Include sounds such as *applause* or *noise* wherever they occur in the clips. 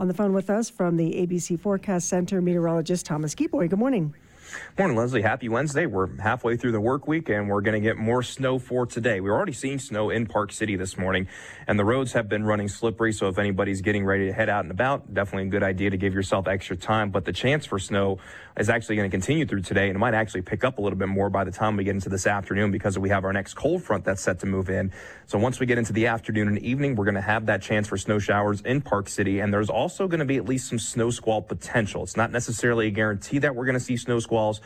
On the phone with us from the ABC Forecast Center, meteorologist Thomas Geboy. Good morning. Morning, Leslie. Happy Wednesday. We're halfway through the work week and we're going to get more snow for today. We're already seeing snow in Park City this morning and the roads have been running slippery. So if anybody's getting ready to head out and about, definitely a good idea to give yourself extra time. But the chance for snow is actually going to continue through today and it might actually pick up a little bit more by the time we get into this afternoon because we have our next cold front that's set to move in. So once we get into the afternoon and evening, we're going to have that chance for snow showers in Park City. And there's also going to be at least some snow squall potential. It's not necessarily a guarantee that we're going to see snow squalls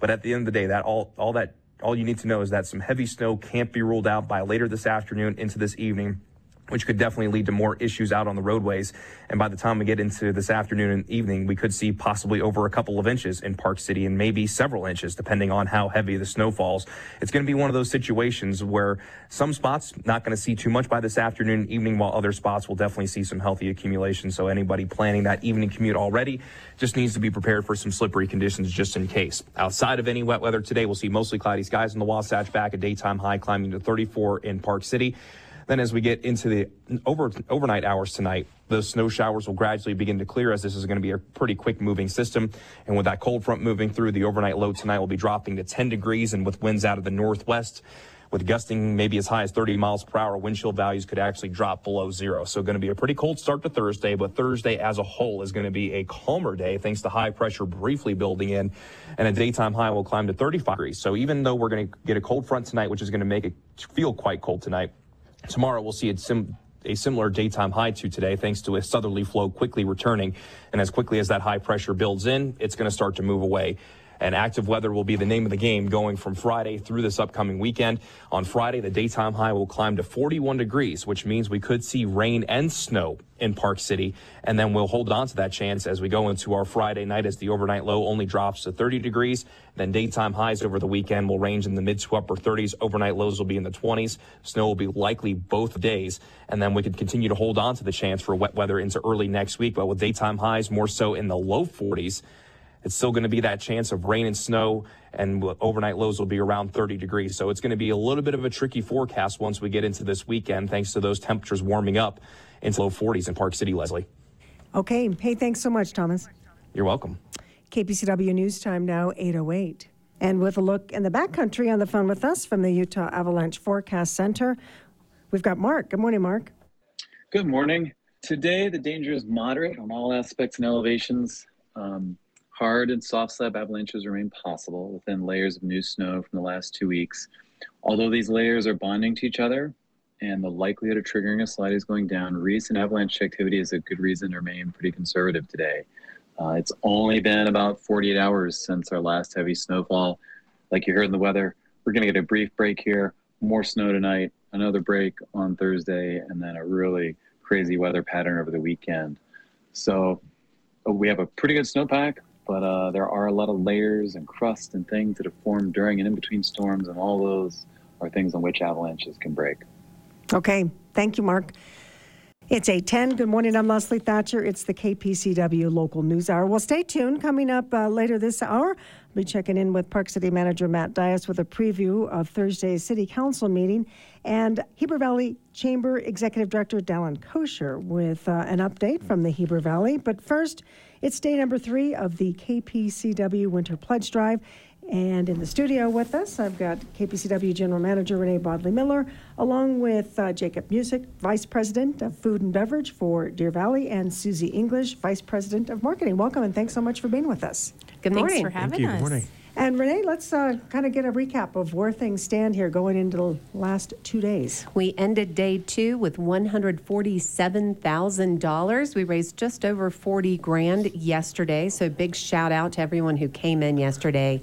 but at the end of the day, that all, all that, all you need to know is that some heavy snow can't be ruled out by later this afternoon into this evening which could definitely lead to more issues out on the roadways. And by the time we get into this afternoon and evening, we could see possibly over a couple of inches in Park City and maybe several inches, depending on how heavy the snow falls. It's going to be one of those situations where some spots not going to see too much by this afternoon and evening, while other spots will definitely see some healthy accumulation. So anybody planning that evening commute already just needs to be prepared for some slippery conditions just in case. Outside of any wet weather today, we'll see mostly cloudy skies in the Wasatch back, a daytime high climbing to 34 in Park City. Then as we get into the over, overnight hours tonight, the snow showers will gradually begin to clear as this is going to be a pretty quick moving system. And with that cold front moving through, the overnight low tonight will be dropping to 10 degrees and with winds out of the northwest with gusting maybe as high as 30 miles per hour, wind chill values could actually drop below zero. So going to be a pretty cold start to Thursday, but Thursday as a whole is going to be a calmer day thanks to high pressure briefly building in and a daytime high will climb to 35 degrees. So even though we're going to get a cold front tonight, which is going to make it feel quite cold tonight, Tomorrow we'll see a, sim- a similar daytime high to today thanks to a southerly flow quickly returning. And as quickly as that high pressure builds in, it's going to start to move away and active weather will be the name of the game going from Friday through this upcoming weekend. On Friday, the daytime high will climb to 41 degrees, which means we could see rain and snow in Park City. And then we'll hold on to that chance as we go into our Friday night as the overnight low only drops to 30 degrees. Then daytime highs over the weekend will range in the mid to upper 30s. Overnight lows will be in the 20s. Snow will be likely both days. And then we could continue to hold on to the chance for wet weather into early next week, but with daytime highs more so in the low 40s. It's still going to be that chance of rain and snow, and overnight lows will be around 30 degrees. So it's going to be a little bit of a tricky forecast once we get into this weekend, thanks to those temperatures warming up into low 40s in Park City, Leslie. Okay. Hey, thanks so much, Thomas. You're welcome. KPCW News Time now 808. And with a look in the backcountry on the phone with us from the Utah Avalanche Forecast Center, we've got Mark. Good morning, Mark. Good morning. Today, the danger is moderate on all aspects and elevations. Um, Hard and soft slab avalanches remain possible within layers of new snow from the last two weeks. Although these layers are bonding to each other and the likelihood of triggering a slide is going down, recent avalanche activity is a good reason to remain pretty conservative today. Uh, it's only been about 48 hours since our last heavy snowfall. Like you heard in the weather, we're going to get a brief break here, more snow tonight, another break on Thursday, and then a really crazy weather pattern over the weekend. So we have a pretty good snowpack but uh, there are a lot of layers and crust and things that have formed during and in between storms, and all those are things on which avalanches can break. Okay, thank you, Mark. It's 810. Good morning. I'm Leslie Thatcher. It's the KPCW Local News Hour. Well, stay tuned. Coming up uh, later this hour, I'll be checking in with Park City Manager Matt Dias with a preview of Thursday's City Council meeting and Heber Valley Chamber Executive Director Dallin Koecher with uh, an update from the Heber Valley. But first, it's day number three of the KPCW Winter Pledge Drive. And in the studio with us, I've got KPCW General Manager Renai Bodley Miller, along with uh, Jacob Music, Vice President of Food and Beverage for Deer Valley, and Susie English, Vice President of Marketing. Welcome and thanks so much for being with us. Good morning. Thanks morning. for having Thank you. us. Good morning. And Renai, let's uh, kind of get a recap of where things stand here going into the last two days. We ended day two with $147,000. We raised just over 40 grand yesterday. So big shout out to everyone who came in yesterday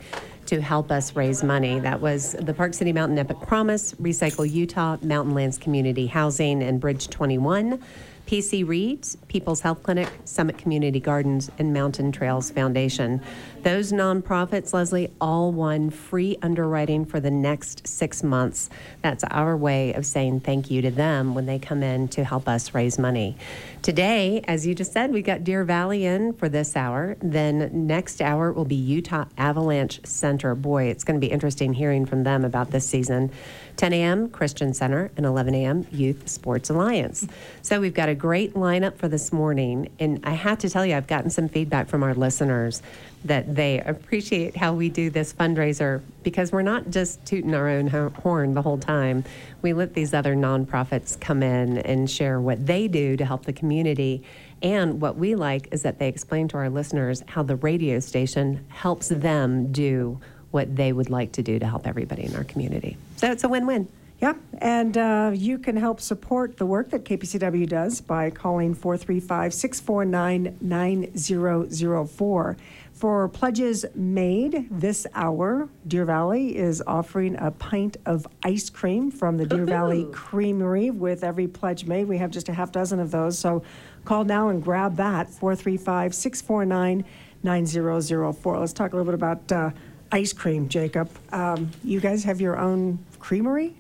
to help us raise money. That was the Park City Mountain Epic Promise, Recycle Utah, Mountain Lands Community Housing, and Bridge 21. PC Reads, People's Health Clinic, Summit Community Gardens, and Mountain Trails Foundation. Those nonprofits, Leslie, all won free underwriting for the next six months. That's our way of saying thank you to them when they come in to help us raise money. Today, as you just said, we got Deer Valley in for this hour. Then next hour will be Utah Avalanche Center. Boy, it's going to be interesting hearing from them about this season. 10 a.m. Christian Center and 11 a.m. Youth Sports Alliance. So we've got a great lineup for this morning. And I have to tell you, I've gotten some feedback from our listeners that they appreciate how we do this fundraiser because we're not just tooting our own horn the whole time. We let these other nonprofits come in and share what they do to help the community. And what we like is that they explain to our listeners how the radio station helps them do what they would like to do to help everybody in our community. So it's a win win. Yeah, and uh, you can help support the work that KPCW does by calling 435 649 9004. For pledges made this hour, Deer Valley is offering a pint of ice cream from the Deer Valley Creamery with every pledge made. We have just a half dozen of those, so call now and grab that 435 649 9004. Let's talk a little bit about uh, ice cream, Jacob. Um, you guys have your own creamery?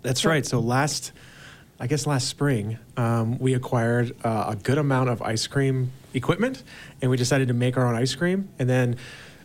That's right. So last, I guess last spring, um, we acquired uh, a good amount of ice cream equipment, and we decided to make our own ice cream. And then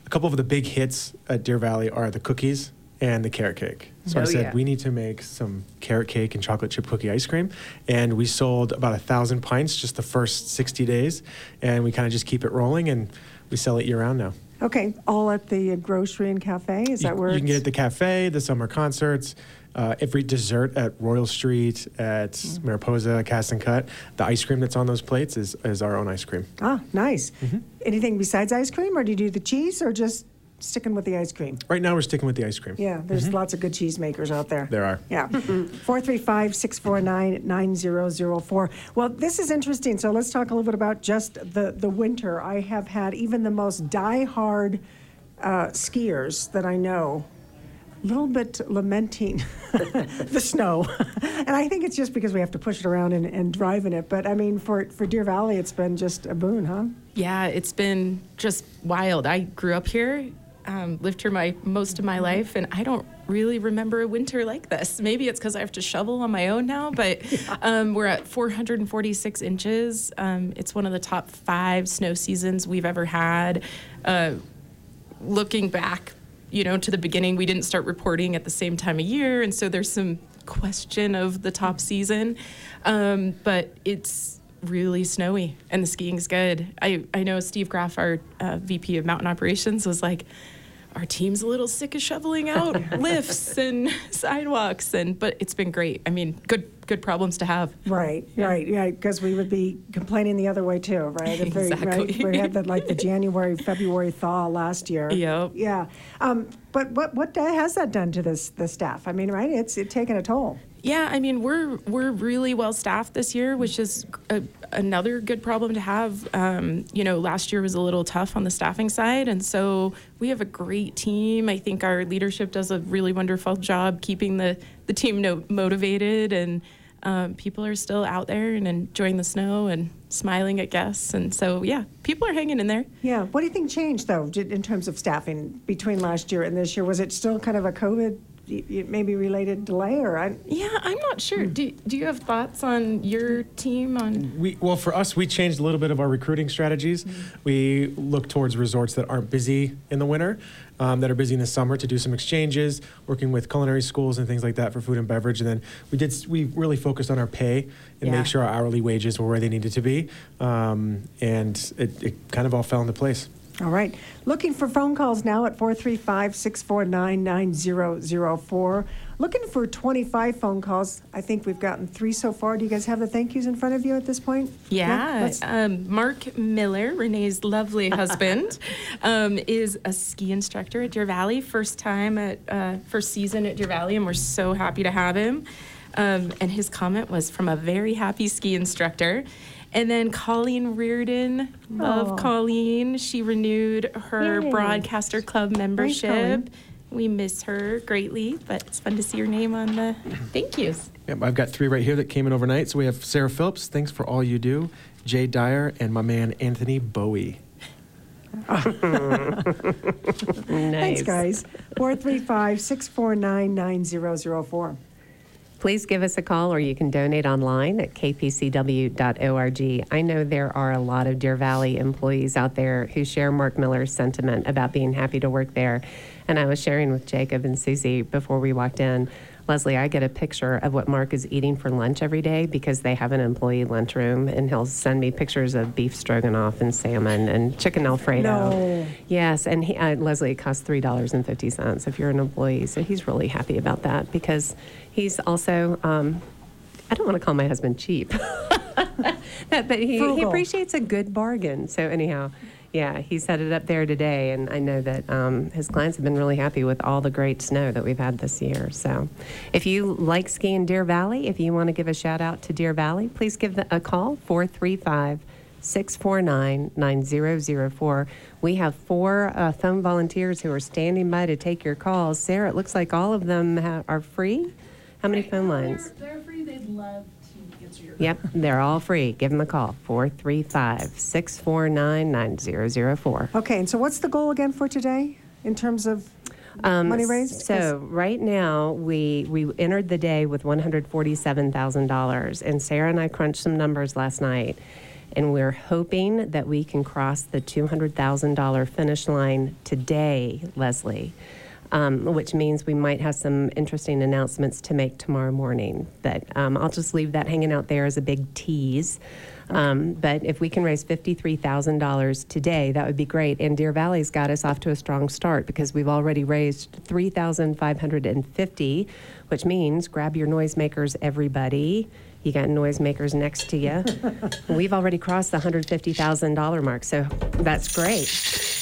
a couple of the big hits at Deer Valley are the cookies and the carrot cake. So oh, I said yeah. we need to make some carrot cake and chocolate chip cookie ice cream, and we sold about a thousand pints just the first 60 days, and we kind of just keep it rolling, and we sell it year round now. Okay, all at the grocery and cafe. Is you, that where you can get it at the cafe, the summer concerts, uh, every dessert at Royal Street, at Mm. Mariposa, Cast and Cut. The ice cream that's on those plates is, is our own ice cream. Ah, nice. Mm-hmm. Anything besides ice cream, or do you do the cheese, or just sticking with the ice cream? Right now, we're sticking with the ice cream. Yeah, there's lots of good cheese makers out there. Mm-hmm. There are. Yeah. *laughs* 435 649 9004. Well, this is interesting. So let's talk a little bit about just the, the winter. I have had even the most die-hard uh, skiers that I know a little bit lamenting *laughs* the snow. and I think it's just because we have to push it around and, and drive in it. But I mean, for, for Deer Valley, it's been just a boon, huh? Yeah, it's been just wild. I grew up here, um, lived here my most of my life, and I don't really remember a winter like this. Maybe it's because I have to shovel on my own now, but *laughs* um, we're at 446 inches. Um, it's one of the top five snow seasons we've ever had. Uh, looking back, you know, to the beginning, we didn't start reporting at the same time of year, and so there's some question of the top season. Um, but it's really snowy, and the skiing's good. I I know Steve Graff, our uh, VP of Mountain Operations, was like. Our team's a little sick of shoveling out *laughs* lifts and sidewalks, and but it's been great. I mean, good good problems to have. Right, right, yeah, because we would be complaining the other way too, right? If we- right, Exactly. We had the, like the *laughs* January, February thaw last year. Yep. Yeah, um, but what, what has that done to this, the staff? I mean, right, it's, it's taken a toll. Yeah, I mean we're we're really well staffed this year, which is a, another good problem to have. Um, you know, last year was a little tough on the staffing side, and so we have a great team. I think our leadership does a really wonderful job keeping the the team no, motivated, and um, people are still out there and enjoying the snow and smiling at guests. And so, yeah, people are hanging in there. Yeah, what do you think changed though, in terms of staffing between last year and this year? Was it still kind of a COVID, maybe related delay or? I, Yeah, I'm not sure. Do, do you have thoughts on your team on? We, well, for us, we changed a little bit of our recruiting strategies. We look towards resorts that aren't busy in the winter, um, that are busy in the summer to do some exchanges, working with culinary schools and things like that for food and beverage. And then we did we really focused on our pay and Yeah. make sure our hourly wages were where they needed to be, um, and it, it kind of all fell into place. All right. Looking for phone calls now at 435 649 9004. Looking for 25 phone calls. I think we've gotten three so far. Do you guys have the thank yous in front of you at this point? Yeah, let's- um, Mark Miller, Renai's lovely *laughs* husband, um, is a ski instructor at Deer Valley. First time at uh, first season at Deer Valley, and we're so happy to have him. Um, and his comment was from a very happy ski instructor. And then Colleen Reardon, love Aw. Colleen. She renewed her Yay. broadcaster club Colleen. membership. We miss her greatly, but it's fun to see her name on the thank yous. Yep, I've got three right here that came in overnight. So we have Sarah Phillips, thanks for all you do, Jay Dyer, and my man Anthony Bowie. *laughs* Thanks, guys. 435 649 9004. Please give us a call or you can donate online at kpcw.org. I know there are a lot of Deer Valley employees out there who share Mark Miller's sentiment about being happy to work there. And I was sharing with Jacob and Susie before we walked in. Leslie, I get a picture of what Mark is eating for lunch every day because they have an employee lunchroom, and he'll send me pictures of beef stroganoff and salmon and chicken Alfredo. No. Yes, and he, uh, Leslie, it costs three dollars and fifty cents if you're an employee. So he's really happy about that because he's also. Um, I don't want to call my husband cheap, *laughs* but, but he, he appreciates a good bargain. So anyhow, yeah, he set it up there today, and I know that um, his clients have been really happy with all the great snow that we've had this year. So, if you like skiing Deer Valley, if you want to give a shout out to Deer Valley, please give the, a call 435 649 9004. We have four uh, phone volunteers who are standing by to take your calls. Sarah, it looks like all of them ha- are free. How many phone lines? They're, they're free. They'd love to answer your Yep, they're all free. Give them a call 435 649 9004. Okay, and so what's the goal again for today in terms of money raised? Um, So right now, we, we entered the day with $147,000. And Sarah and I crunched some numbers last night. And we're hoping that we can cross the $200,000 finish line today, Leslie. Um, which means we might have some interesting announcements to make tomorrow morning. But um, I'll just leave that hanging out there as a big tease. Um, but if we can raise $53,000 today, that would be great. And Deer Valley's got us off to a strong start because we've already raised 3,550, which means grab your noisemakers, everybody. You got noisemakers next to you. *laughs* we've already crossed the $150,000 mark, so that's great.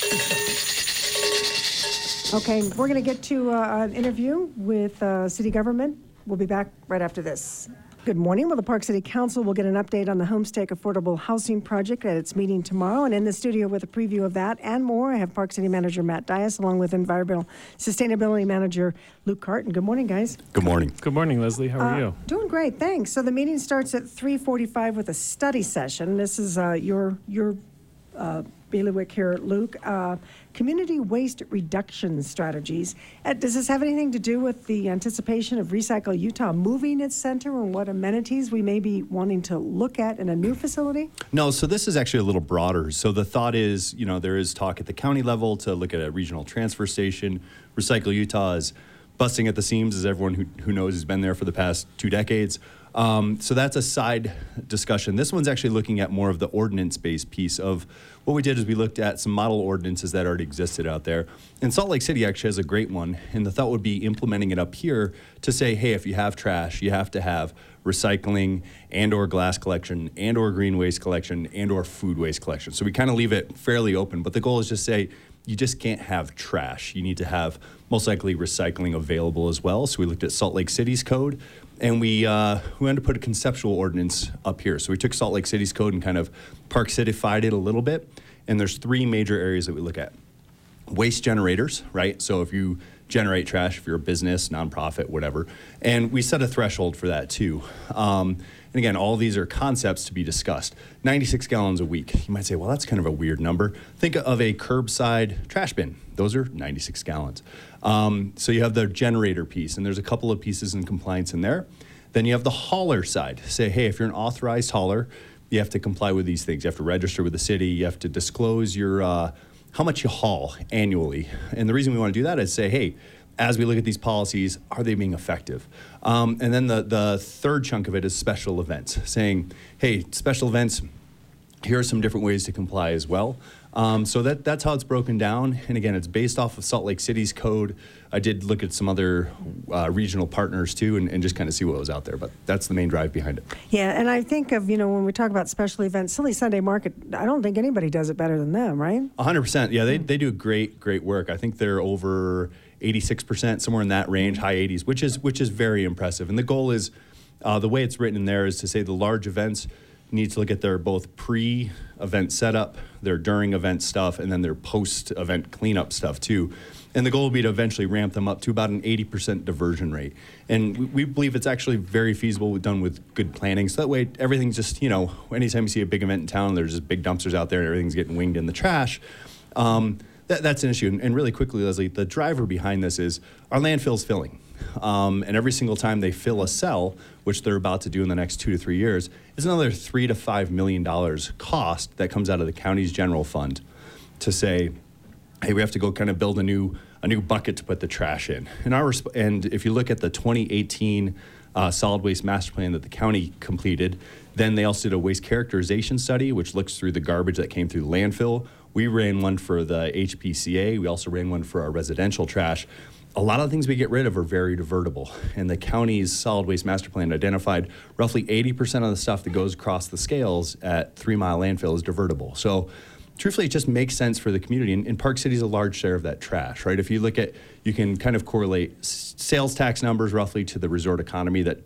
Okay, we're going to get to uh, an interview with uh, city government. We'll be back right after this. Good morning. Well, the Park City Council will get an update on the Homestake Affordable Housing Project at its meeting tomorrow. And in the studio with a preview of that and more, I have Park City Manager Matt Dias along with Environmental Sustainability Manager Luke Cartin. Good morning, guys. Good morning. Good morning, Leslie. How are Uh, you? Doing great, thanks. So the meeting starts at 3:45 with a study session. This is uh, your your uh, bailiwick here, Luke. Uh, community waste reduction strategies. Uh, does this have anything to do with the anticipation of Recycle Utah moving its center and what amenities we may be wanting to look at in a new facility? No, so this is actually a little broader. So the thought is, you know, there is talk at the county level to look at a regional transfer station. Recycle Utah is busting at the seams, as everyone who, who knows has been there for the past two decades. Um, so that's a side discussion. This one's actually looking at more of the ordinance based piece of what we did is we looked at some model ordinances that already existed out there. And Salt Lake City actually has a great one. And the thought would be implementing it up here to say, hey, if you have trash, you have to have recycling and or glass collection and or green waste collection and or food waste collection. So we kind of leave it fairly open. But the goal is just say you just can't have trash. You need to have most likely recycling available as well. So we looked at Salt Lake City's code, and we uh, we wanted to put a conceptual ordinance up here. So we took Salt Lake City's code and kind of Park Cityfied it a little bit. And there's three major areas that we look at: waste generators, right? So if you generate trash, if you're a business, nonprofit, whatever, and we set a threshold for that too. Um, and again, all these are concepts to be discussed. 96 gallons a week. You might say, well, that's kind of a weird number. Think of a curbside trash bin. Those are 96 gallons. Um, so you have the generator piece, and there's a couple of pieces in compliance in there. Then you have the hauler side. Say, hey, if you're an authorized hauler, you have to comply with these things. You have to register with the city. You have to disclose your uh, how much you haul annually. And the reason we want to do that is say, hey, as we look at these policies, are they being effective? Um, and then the, the third chunk of it is special events, saying, hey, special events, here are some different ways to comply as well. Um, so that, that's how it's broken down. And again, it's based off of Salt Lake City's code. I did look at some other uh, regional partners too and, and just kind of see what was out there, but that's the main drive behind it. Yeah, and I think of, you know, when we talk about special events, Silly Sunday Market, I don't think anybody does it better than them, right? 100%. Yeah, they, they do great, great work. I think they're over 86%, somewhere in that range, high 80s, which is, which is very impressive. And the goal is uh, the way it's written in there is to say the large events need to look at their both pre event setup, their during event stuff, and then their post event cleanup stuff too. And the goal will be to eventually ramp them up to about an 80% diversion rate. And we, we believe it's actually very feasible, done with good planning. So that way, everything's just, you know, anytime you see a big event in town, there's just big dumpsters out there and everything's getting winged in the trash. Um, that, that's an issue. And, and really quickly, Leslie, the driver behind this is our landfill's filling. Um, and every single time they fill a cell, which they're about to do in the next two to three years, is another three to five million dollars cost that comes out of the county's general fund to say, hey, we have to go kind of build a new a new bucket to put the trash in. And our resp- and if you look at the 2018 uh, solid waste master plan that the county completed, then they also did a waste characterization study, which looks through the garbage that came through the landfill. We ran one for the HPCA. We also ran one for our residential trash. A lot of the things we get rid of are very divertible, and the county's solid waste master plan identified roughly 80% of the stuff that goes across the scales at Three Mile Landfill is divertible. So truthfully, it just makes sense for the community. And, and Park City is a large share of that trash, right? If you look at, you can kind of correlate sales tax numbers roughly to the resort economy that,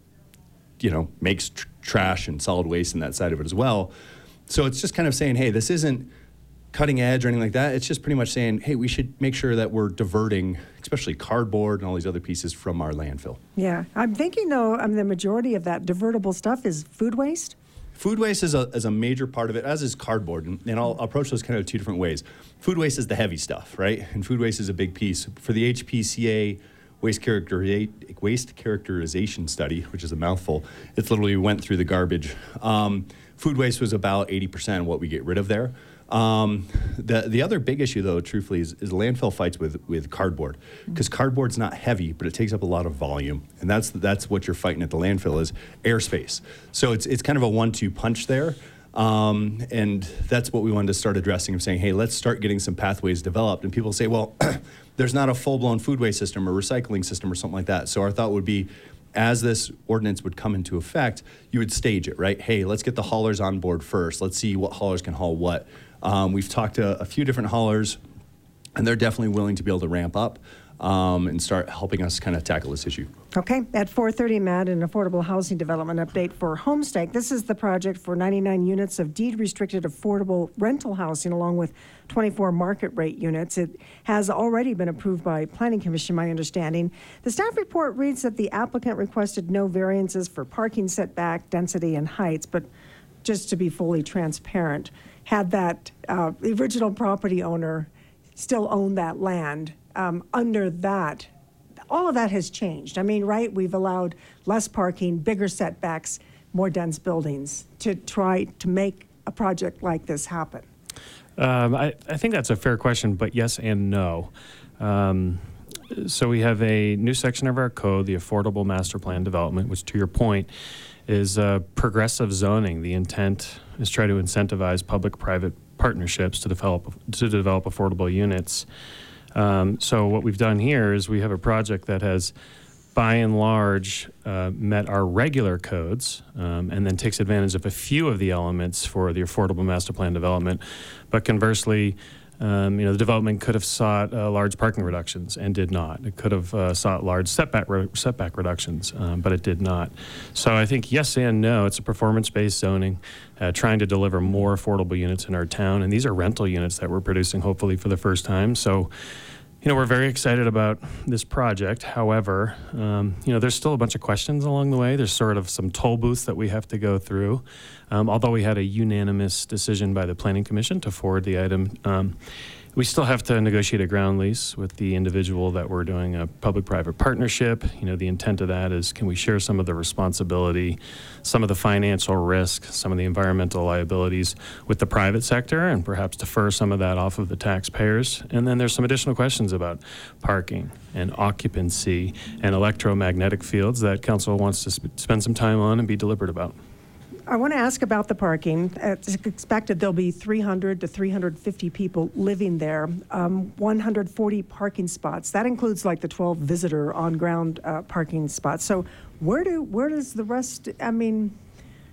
you know, makes tr- trash and solid waste and that side of it as well. So it's just kind of saying, hey, this isn't cutting edge or anything like that. It's just pretty much saying, hey, we should make sure that we're diverting, especially cardboard and all these other pieces from our landfill. Yeah, I'm thinking though, I mean, the majority of that divertible stuff is food waste. Food waste is a, is a major part of it, as is cardboard. And, and I'll, I'll approach those kind of two different ways. Food waste is the heavy stuff, right? And food waste is a big piece. For the HPCA waste, character, waste characterization study, which is a mouthful, it's literally went through the garbage. Um, food waste was about 80% of what we get rid of there. Um, the the other big issue, though, truthfully, is, is landfill fights with with cardboard because cardboard's not heavy, but it takes up a lot of volume, and that's that's what you're fighting at the landfill is airspace. So it's it's kind of a one-two punch there. Um, and that's what we wanted to start addressing of saying, hey, let's start getting some pathways developed. And people say, well, *clears throat* there's not a full blown food waste system or recycling system or something like that. So our thought would be, as this ordinance would come into effect, you would stage it, right? Hey, let's get the haulers on board first. Let's see what haulers can haul what. Um, we've talked to a few different haulers, and they're definitely willing to be able to ramp up um, and start helping us kind of tackle this issue. Okay, at 4:30, Matt, an affordable housing development update for Homestake. This is the project for 99 units of deed-restricted affordable rental housing, along with 24 market rate units. It has already been approved by Planning Commission, my understanding. The staff report reads that the applicant requested no variances for parking setback, density, and heights, but just to be fully transparent, had that uh, original property owner still owned that land, um, under that, all of that has changed. I mean, right? We've allowed less parking, bigger setbacks, more dense buildings to try to make a project like this happen. Um, I, I think that's a fair question, but yes and no. Um, so we have a new section of our code, the Affordable Master Plan Development, which, to your point, is uh, progressive zoning. The intent is try to incentivize public-private partnerships to develop to develop affordable units. Um, so what we've done here is we have a project that has, by and large, uh, met our regular codes, um, and then takes advantage of a few of the elements for the affordable master plan development. But conversely, um, you know, the development could have sought uh, large parking reductions and did not. It could have uh, sought large setback re- setback reductions, um, but it did not. So I think yes and no. It's a performance-based zoning, uh, trying to deliver more affordable units in our town, and these are rental units that we're producing, hopefully for the first time. So. You know, we're very excited about this project. However, um, you know, there's still a bunch of questions along the way. There's sort of some toll booths that we have to go through. Um, although we had a unanimous decision by the Planning Commission to forward the item, um, we still have to negotiate a ground lease with the individual that we're doing a public-private partnership. You know, the intent of that is can we share some of the responsibility, some of the financial risk, some of the environmental liabilities with the private sector and perhaps defer some of that off of the taxpayers. And then there's some additional questions about parking and occupancy and electromagnetic fields that council wants to sp- spend some time on and be deliberate about. I want to ask about the parking. It's expected there'll be 300 to 350 people living there, um, 140 parking spots. That includes like the 12 visitor on-ground uh, parking spots. So where do where does the rest? I mean,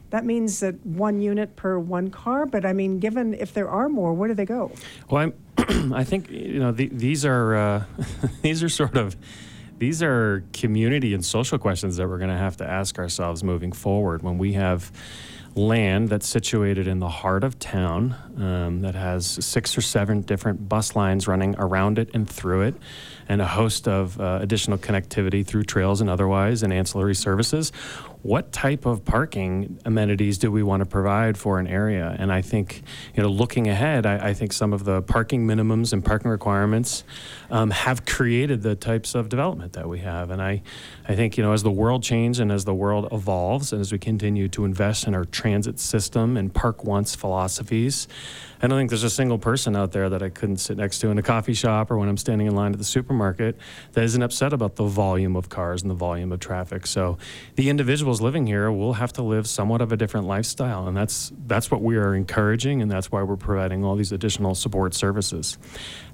that means that one unit per one car. But I mean, given if there are more, where do they go? Well, *clears throat* I think you know the, these are uh, *laughs* these are sort of these are community and social questions that we're going to have to ask ourselves moving forward when we have land that's situated in the heart of town um, that has six or seven different bus lines running around it and through it and a host of uh, additional connectivity through trails and otherwise and ancillary services what type of parking amenities do we want to provide for an area? And I think, you know, looking ahead, I, I think some of the parking minimums and parking requirements um, have created the types of development that we have. And I, I think, you know, as the world changes and as the world evolves and as we continue to invest in our transit system and park once philosophies, I don't think there's a single person out there that I couldn't sit next to in a coffee shop or when I'm standing in line at the supermarket that isn't upset about the volume of cars and the volume of traffic. So the individuals living here will have to live somewhat of a different lifestyle, and that's that's what we are encouraging, and that's why we're providing all these additional support services.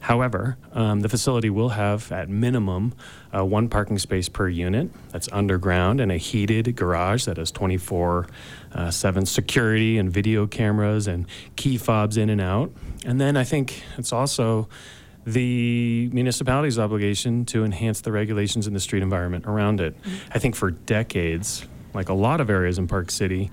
However, um, the facility will have, at minimum, uh, one parking space per unit that's underground and a heated garage that has 24 uh, 7 security and video cameras and key fobs in and out. And then I think it's also the municipality's obligation to enhance the regulations in the street environment around it. I think for decades, like a lot of areas in Park City,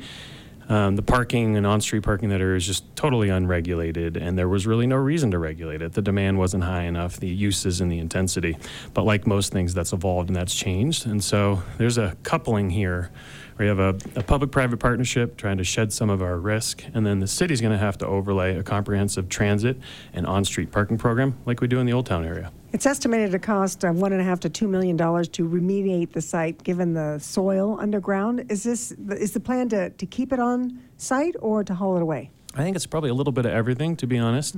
um, the parking and on-street parking that area is just totally unregulated, and there was really no reason to regulate it. The demand wasn't high enough, the uses and the intensity. But like most things, that's evolved and that's changed. And so there's a coupling here. We have a, a public-private partnership trying to shed some of our risk, and then the city's going to have to overlay a comprehensive transit and on-street parking program like we do in the Old Town area. It's estimated to cost uh, one and a half to two million dollars to remediate the site, given the soil underground. Is this is the plan to, to keep it on site or to haul it away? I think it's probably a little bit of everything, to be honest.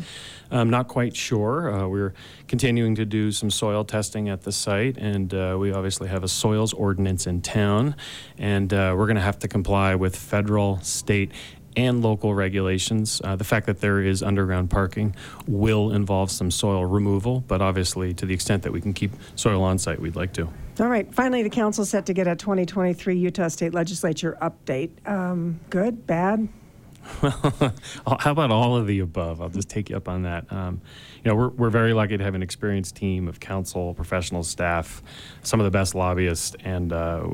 I'm not quite sure. Uh, we're continuing to do some soil testing at the site, and uh, we obviously have a soils ordinance in town, and uh, we're going to have to comply with federal, state, and local regulations. Uh, the fact that there is underground parking will involve some soil removal, but obviously, to the extent that we can keep soil on site, we'd like to. All right. Finally, the council set to get a 2023 Utah State Legislature update. Um, good, bad? *laughs* Well, *laughs* how about all of the above? I'll just take you up on that. Um, you know, we're, we're very lucky to have an experienced team of council, professional staff, some of the best lobbyists, and uh,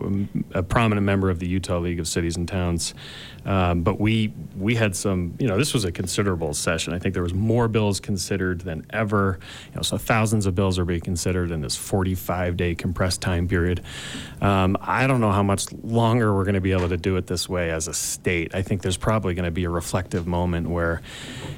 a prominent member of the Utah League of Cities and Towns. Um, but we we had some, you know, this was a considerable session. I think there was more bills considered than ever. You know, so thousands of bills are being considered in this 45-day compressed time period. Um, I don't know how much longer we're going to be able to do it this way as a state. I think there's probably going to be a reflective moment where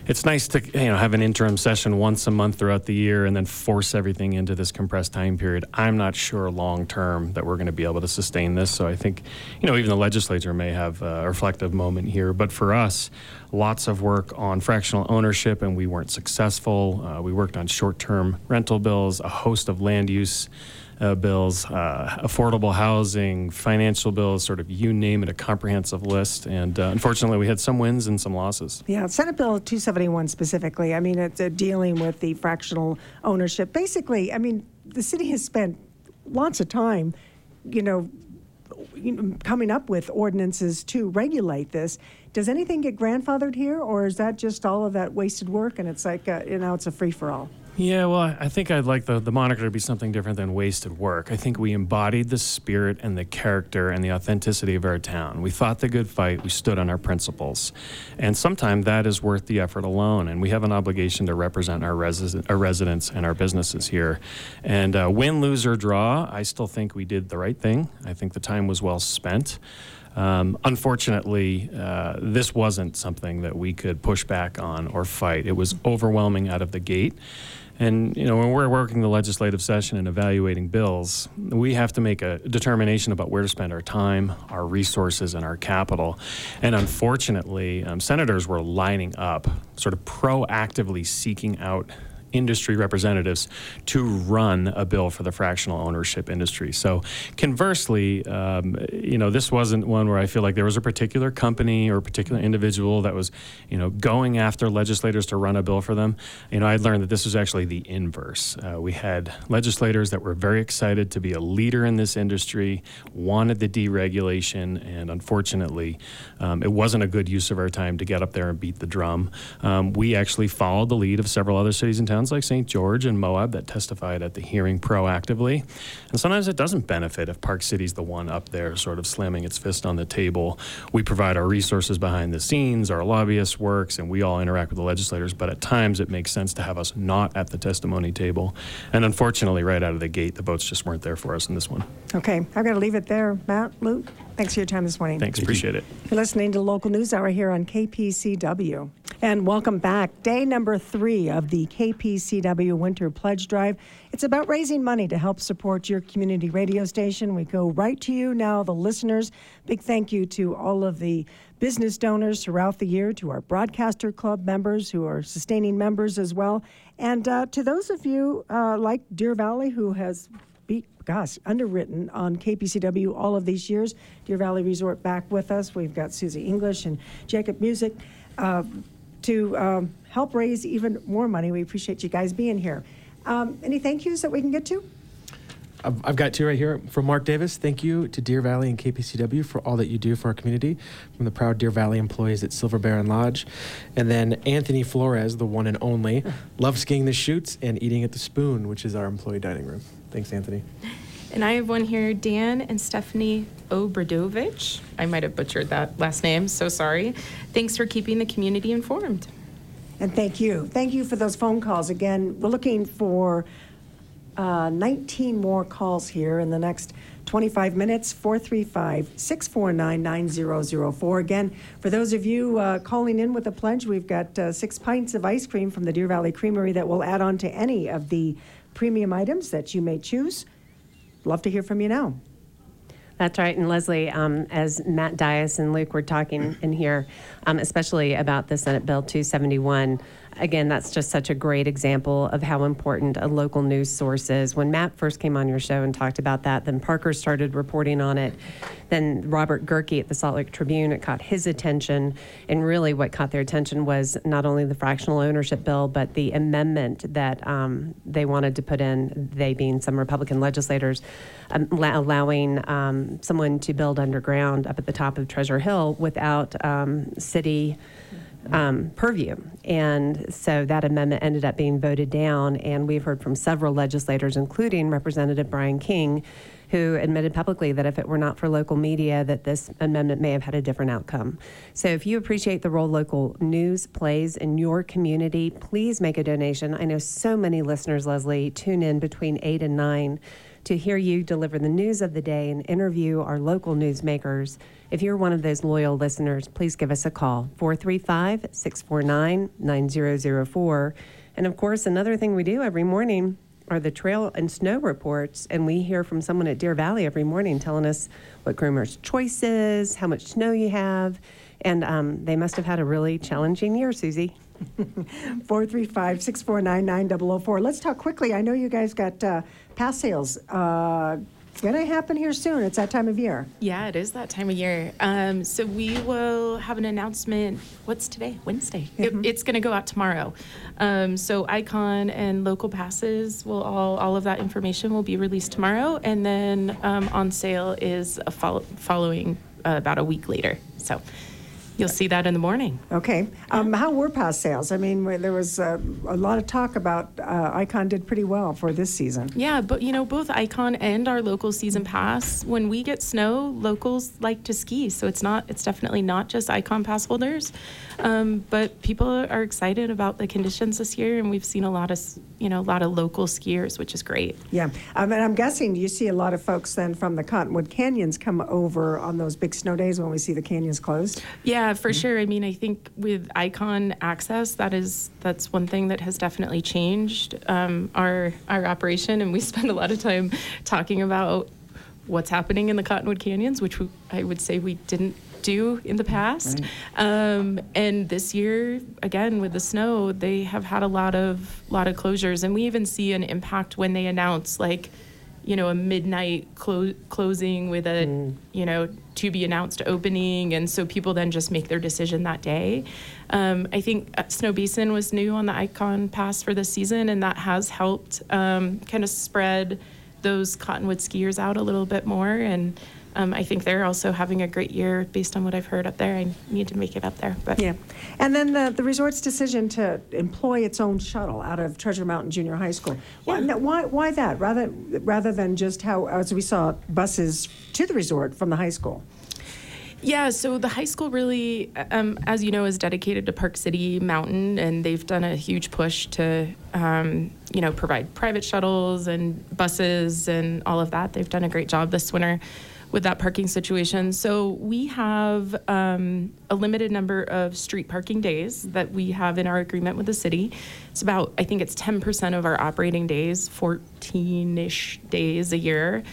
it's nice to you know have an interim session once a month throughout the year and then force everything into this compressed time period. I'm not sure long term that we're going to be able to sustain this. So I think you know even the legislature may have a reflective moment here. But for us, lots of work on fractional ownership, and we weren't successful. Uh, we worked on short term rental bills, a host of land use. Uh, bills, uh, affordable housing, financial bills, sort of you name it, a comprehensive list. And uh, unfortunately, we had some wins and some losses. Yeah, Senate Bill 271 specifically. I mean, it's uh, dealing with the fractional ownership. Basically, I mean, the city has spent lots of time, you know, coming up with ordinances to regulate this. Does anything get grandfathered here, or is that just all of that wasted work and it's like, uh, you know, it's a free for all? Yeah, well, I think I'd like the, the moniker to be something different than wasted work. I think we embodied the spirit and the character and the authenticity of our town. We fought the good fight, we stood on our principles. And sometimes that is worth the effort alone. And we have an obligation to represent our, resi- our residents and our businesses here. And uh, win, lose, or draw, I still think we did the right thing. I think the time was well spent. Um, unfortunately, uh, this wasn't something that we could push back on or fight. It was overwhelming out of the gate. And you know, when we're working the legislative session and evaluating bills, we have to make a determination about where to spend our time, our resources, and our capital. And unfortunately, um, senators were lining up, sort of proactively seeking out industry representatives to run a bill for the fractional ownership industry. So, conversely, um, you know, this wasn't one where I feel like there was a particular company or a particular individual that was, you know, going after legislators to run a bill for them. You know, I learned that this was actually the inverse. Uh, we had legislators that were very excited to be a leader in this industry, wanted the deregulation, and unfortunately, um, it wasn't a good use of our time to get up there and beat the drum. Um, we actually followed the lead of several other cities and towns like St. George and Moab that testified at the hearing proactively. And sometimes it doesn't benefit if Park City's the one up there sort of slamming its fist on the table. We provide our resources behind the scenes, our lobbyist works, and we all interact with the legislators. But at times it makes sense to have us not at the testimony table. And unfortunately, right out of the gate, the votes just weren't there for us in this one. Okay, I've got to leave it there. Matt, Luke, Thanks for your time this morning. Thanks, appreciate it. You're listening to Local News Hour here on KPCW. And welcome back. Day number three of the KPCW Winter Pledge Drive. It's about raising money to help support your community radio station. We go right to you now, the listeners. Big thank you to all of the business donors throughout the year, to our Broadcaster Club members who are sustaining members as well, and uh, to those of you uh, like Deer Valley who has gosh, underwritten on KPCW all of these years. Deer Valley Resort back with us. We've got Susie English and Jacob Music uh, to um, help raise even more money. We appreciate you guys being here. Um, any thank yous that we can get to? I've I've got two right here from Mark Davis. Thank you to Deer Valley and KPCW for all that you do for our community. From the proud Deer Valley employees at Silver Baron Lodge. And then Anthony Flores, the one and only, loves skiing the chutes and eating at the spoon, which is our employee dining room. Thanks, Anthony. And I have one here, Dan and Stephanie Obradovich. I might have butchered that last name, so sorry. Thanks for keeping the community informed. And thank you. Thank you for those phone calls. Again, we're looking for uh, 19 more calls here in the next 25 minutes. 435 649 9004. Again, for those of you uh, calling in with a pledge, we've got uh, six pints of ice cream from the Deer Valley Creamery that will add on to any of the premium items that you may choose. Love to hear from you now. That's right. And Leslie, um, as Matt Dias and Luke were talking in here, um, especially about the Senate Bill 271, again, that's just such a great example of how important a local news source is. When Matt first came on your show and talked about that, then Parker started reporting on it. Then Robert Gehrke at the Salt Lake Tribune, it caught his attention. And really, what caught their attention was not only the fractional ownership bill, but the amendment that um, they wanted to put in, they being some Republican legislators, um, allowing um, someone to build underground up at the top of Treasure Hill without um, city um, purview. And so that amendment ended up being voted down. And we've heard from several legislators, including Representative Brian King, who admitted publicly that if it were not for local media, that this amendment may have had a different outcome. So if you appreciate the role local news plays in your community, please make a donation. I know so many listeners, Leslie, tune in between 8 and 9 to hear you deliver the news of the day and interview our local newsmakers. If you're one of those loyal listeners, please give us a call 435 649 9004. And of course, another thing we do every morning are the trail and snow reports. And we hear from someone at Deer Valley every morning telling us what groomer's choice is, how much snow you have. And um, they must have had a really challenging year, Susie. *laughs* 435 649 9004. Let's talk quickly. I know you guys got uh, pass sales. Uh, going to happen here soon. It's that time of year. Yeah, it is that time of year. Um, so we will have an announcement. What's today? Wednesday. It, it's going to go out tomorrow. Um, so Icon and local passes will all all of that information will be released tomorrow, and then um, on sale is a follow, following uh, about a week later. So you'll see that in the morning. Okay. Um, how were pass sales? I mean, there was uh, a lot of talk about uh, Icon did pretty well for this season. Yeah, but you know, both Icon and our local season pass, when we get snow, locals like to ski. So it's not, it's definitely not just Icon pass holders. Um, but people are excited about the conditions this year, and we've seen a lot of, you know, a lot of local skiers, which is great. Yeah. I mean, I'm guessing you see a lot of folks then from the Cottonwood Canyons come over on those big snow days when we see the canyons closed. Yeah, for sure. I mean, I think with Icon access, that is that's one thing that has definitely changed um, our our operation, and we *laughs* spend a lot of time talking about what's happening in the Cottonwood Canyons, which we, I would say we didn't do in the past. Um, and this year, again with the snow, they have had a lot of lot of closures, and we even see an impact when they announce like you know, a midnight clo- closing with a, you know, to be announced opening. And so people then just make their decision that day. Um, I think uh, Snowbasin was new on the Icon Pass for this season, and that has helped um, kind of spread those Cottonwood skiers out a little bit more. And um, I think they're also having a great year based on what I've heard up there. I need to make it up there. But Yeah. And then the, the resort's decision to employ its own shuttle out of Treasure Mountain Junior High School. Why, now, why, why that? Rather, rather than just how, as we saw, buses to the resort from the high school. Yeah, so the high school really, um, as you know, is dedicated to Park City Mountain, and they've done a huge push to, um, you know, provide private shuttles and buses and all of that. They've done a great job this winter. With that parking situation. So we have um, a limited number of street parking days that we have in our agreement with the city. It's about, I think it's 10% of our operating days, 14 ish days a year.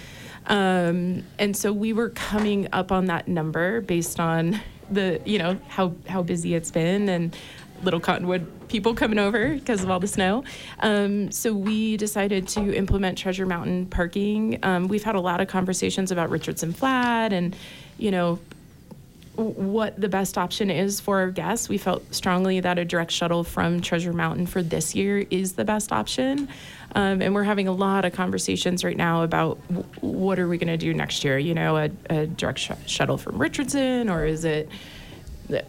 Um, and so we were coming up on that number based on the, you know, how, how busy it's been and Little Cottonwood people coming over because of all the snow. Um, so we decided to implement Treasure Mountain parking. Um, we've had a lot of conversations about Richardson Flat and, you know, what the best option is for our guests. We felt strongly that a direct shuttle from Treasure Mountain for this year is the best option. Um, and we're having a lot of conversations right now about w- what are we going to do next year? You know, a, a direct sh- shuttle from Richardson, or is it,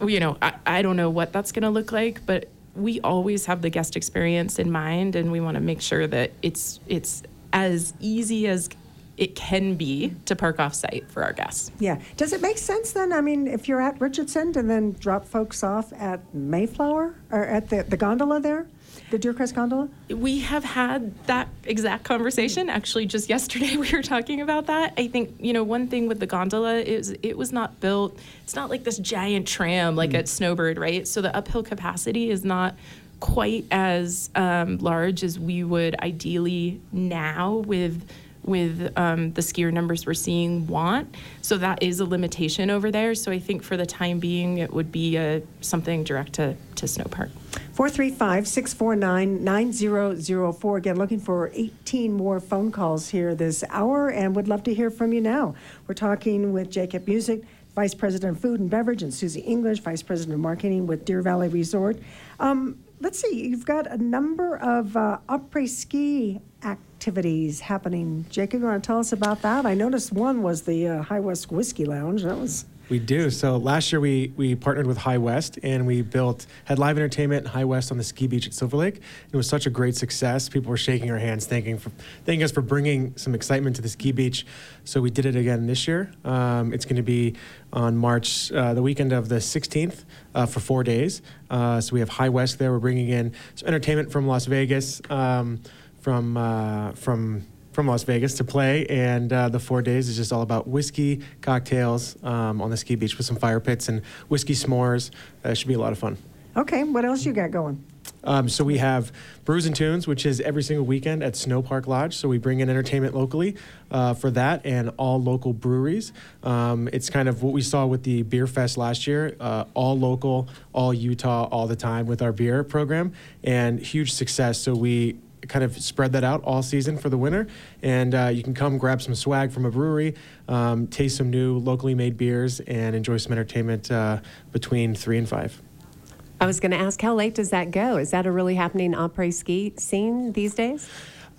you know, I, I don't know what that's going to look like, but we always have the guest experience in mind, and we want to make sure that it's it's as easy as it can be to park off site for our guests. Yeah. Does it make sense then? I mean, if you're at Richardson and then drop folks off at Mayflower or at the, the gondola there, the Deercrest gondola? We have had that exact conversation. Actually, just yesterday *laughs* we were talking about that. I think, you know, one thing with the gondola is it was not built, it's not like this giant tram like at Snowbird, right? So the uphill capacity is not quite as um, large as we would ideally now with with um, the skier numbers we're seeing want. So that is a limitation over there. So I think for the time being, it would be a, something direct to, to Snow Park. 435 649 9004. Again, looking for 18 more phone calls here this hour and would love to hear from you now. We're talking with Jacob Music, Vice President of Food and Beverage, and Susie English, Vice President of Marketing with Deer Valley Resort. Um, let's see, you've got a number of uh, après ski activities happening. Jacob, you want to tell us about that? I noticed one was the uh, High West Whiskey Lounge. That was. We do. So last year we we partnered with High West and we built had live entertainment in High West on the ski beach at Silver Lake. It was such a great success. People were shaking our hands, thanking for thanking us for bringing some excitement to the ski beach. So we did it again this year. Um, it's going to be on March uh, the weekend of the 16th uh, for four days. Uh, so we have High West there. We're bringing in some entertainment from Las Vegas, um, from uh, from from Las Vegas to play, and uh, the four days is just all about whiskey, cocktails um, on the ski beach with some fire pits and whiskey s'mores. Uh, should be a lot of fun. Okay, what else you got going? Um, so we have Brews and Tunes, which is every single weekend at Snow Park Lodge. So we bring in entertainment locally uh, for that and all local breweries. Um, it's kind of what we saw with the Beer Fest last year, uh, all local, all Utah, all the time with our beer program, and huge success. So we kind of spread that out all season for the winter. And uh, you can come grab some swag from a brewery, um, taste some new locally made beers, and enjoy some entertainment uh, between three and five. I was going to ask, how late does that go? Is that a really happening après ski scene these days?